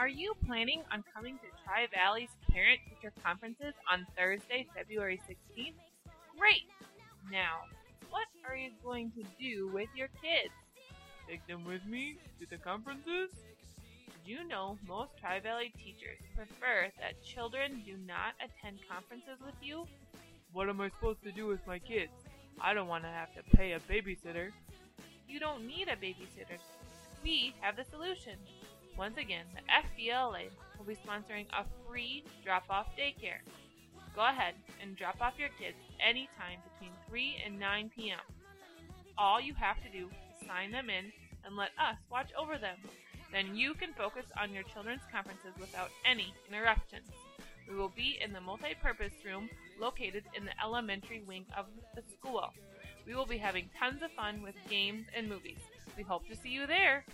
Are you planning on coming to Tri Valley's parent teacher conferences on Thursday, February 16th? Great! Now, what are you going to do with your kids? Take them with me to the conferences? Did you know most Tri Valley teachers prefer that children do not attend conferences with you? What am I supposed to do with my kids? I don't want to have to pay a babysitter. You don't need a babysitter. We have the solution. Once again, the FBLA will be sponsoring a free drop-off daycare. Go ahead and drop off your kids anytime between 3 and 9 p.m. All you have to do is sign them in and let us watch over them. Then you can focus on your children's conferences without any interruptions. We will be in the multi-purpose room located in the elementary wing of the school. We will be having tons of fun with games and movies. We hope to see you there.